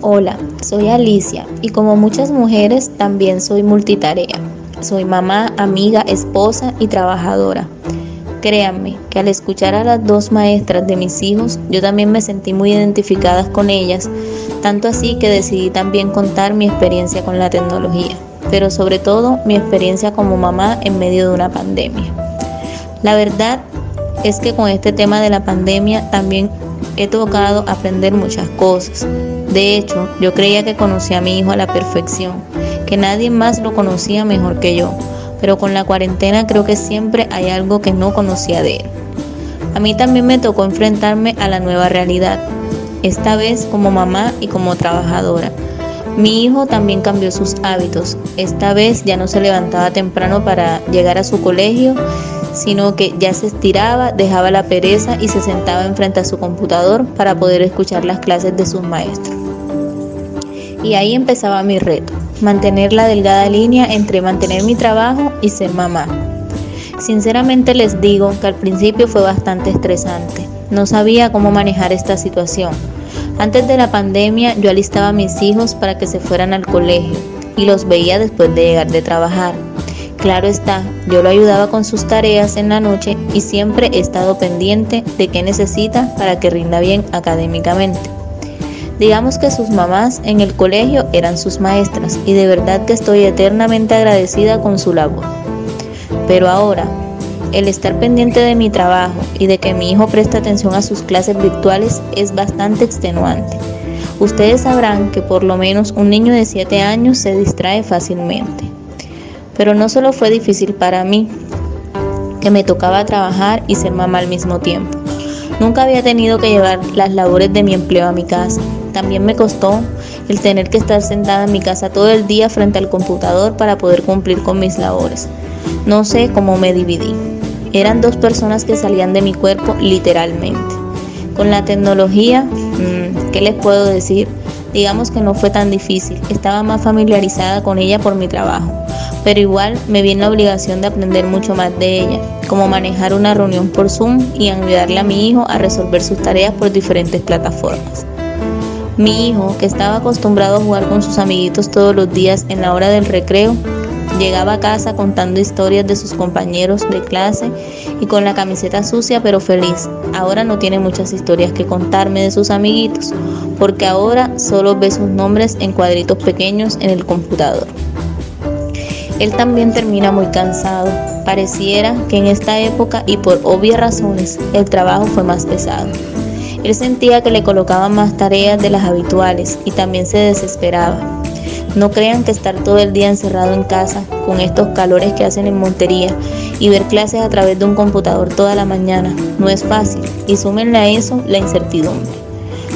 Hola, soy Alicia y como muchas mujeres también soy multitarea. Soy mamá, amiga, esposa y trabajadora. Créanme que al escuchar a las dos maestras de mis hijos, yo también me sentí muy identificada con ellas, tanto así que decidí también contar mi experiencia con la tecnología, pero sobre todo mi experiencia como mamá en medio de una pandemia. La verdad es que con este tema de la pandemia también he tocado aprender muchas cosas. De hecho, yo creía que conocía a mi hijo a la perfección, que nadie más lo conocía mejor que yo, pero con la cuarentena creo que siempre hay algo que no conocía de él. A mí también me tocó enfrentarme a la nueva realidad, esta vez como mamá y como trabajadora. Mi hijo también cambió sus hábitos. Esta vez ya no se levantaba temprano para llegar a su colegio, sino que ya se estiraba, dejaba la pereza y se sentaba enfrente a su computador para poder escuchar las clases de sus maestros. Y ahí empezaba mi reto, mantener la delgada línea entre mantener mi trabajo y ser mamá. Sinceramente les digo que al principio fue bastante estresante. No sabía cómo manejar esta situación. Antes de la pandemia yo alistaba a mis hijos para que se fueran al colegio y los veía después de llegar de trabajar. Claro está, yo lo ayudaba con sus tareas en la noche y siempre he estado pendiente de qué necesita para que rinda bien académicamente. Digamos que sus mamás en el colegio eran sus maestras y de verdad que estoy eternamente agradecida con su labor. Pero ahora, el estar pendiente de mi trabajo y de que mi hijo preste atención a sus clases virtuales es bastante extenuante. Ustedes sabrán que por lo menos un niño de 7 años se distrae fácilmente. Pero no solo fue difícil para mí, que me tocaba trabajar y ser mamá al mismo tiempo. Nunca había tenido que llevar las labores de mi empleo a mi casa. También me costó el tener que estar sentada en mi casa todo el día frente al computador para poder cumplir con mis labores. No sé cómo me dividí. Eran dos personas que salían de mi cuerpo literalmente. Con la tecnología, mm, ¿qué les puedo decir? Digamos que no fue tan difícil, estaba más familiarizada con ella por mi trabajo, pero igual me vi en la obligación de aprender mucho más de ella, como manejar una reunión por Zoom y ayudarle a mi hijo a resolver sus tareas por diferentes plataformas. Mi hijo, que estaba acostumbrado a jugar con sus amiguitos todos los días en la hora del recreo, Llegaba a casa contando historias de sus compañeros de clase y con la camiseta sucia pero feliz. Ahora no tiene muchas historias que contarme de sus amiguitos, porque ahora solo ve sus nombres en cuadritos pequeños en el computador. Él también termina muy cansado. Pareciera que en esta época y por obvias razones el trabajo fue más pesado. Él sentía que le colocaban más tareas de las habituales y también se desesperaba. No crean que estar todo el día encerrado en casa con estos calores que hacen en Montería y ver clases a través de un computador toda la mañana no es fácil y súmenle a eso la incertidumbre.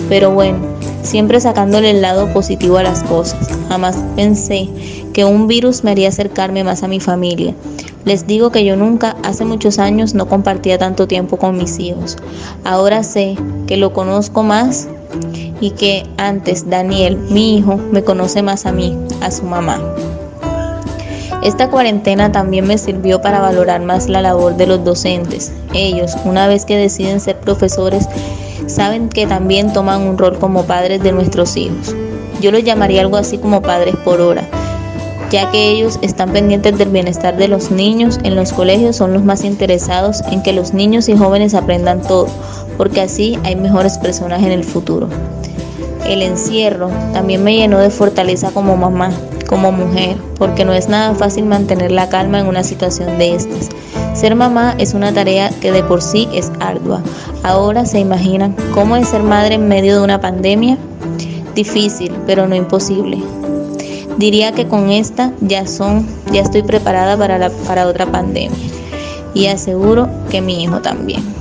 Pero bueno, siempre sacándole el lado positivo a las cosas. Jamás pensé que un virus me haría acercarme más a mi familia. Les digo que yo nunca, hace muchos años, no compartía tanto tiempo con mis hijos. Ahora sé que lo conozco más y que antes Daniel, mi hijo, me conoce más a mí, a su mamá. Esta cuarentena también me sirvió para valorar más la labor de los docentes. Ellos, una vez que deciden ser profesores, saben que también toman un rol como padres de nuestros hijos. Yo lo llamaría algo así como padres por hora, ya que ellos están pendientes del bienestar de los niños en los colegios, son los más interesados en que los niños y jóvenes aprendan todo, porque así hay mejores personas en el futuro. El encierro también me llenó de fortaleza como mamá, como mujer, porque no es nada fácil mantener la calma en una situación de estas. Ser mamá es una tarea que de por sí es ardua. Ahora se imaginan cómo es ser madre en medio de una pandemia. Difícil, pero no imposible. Diría que con esta ya son, ya estoy preparada para, la, para otra pandemia. Y aseguro que mi hijo también.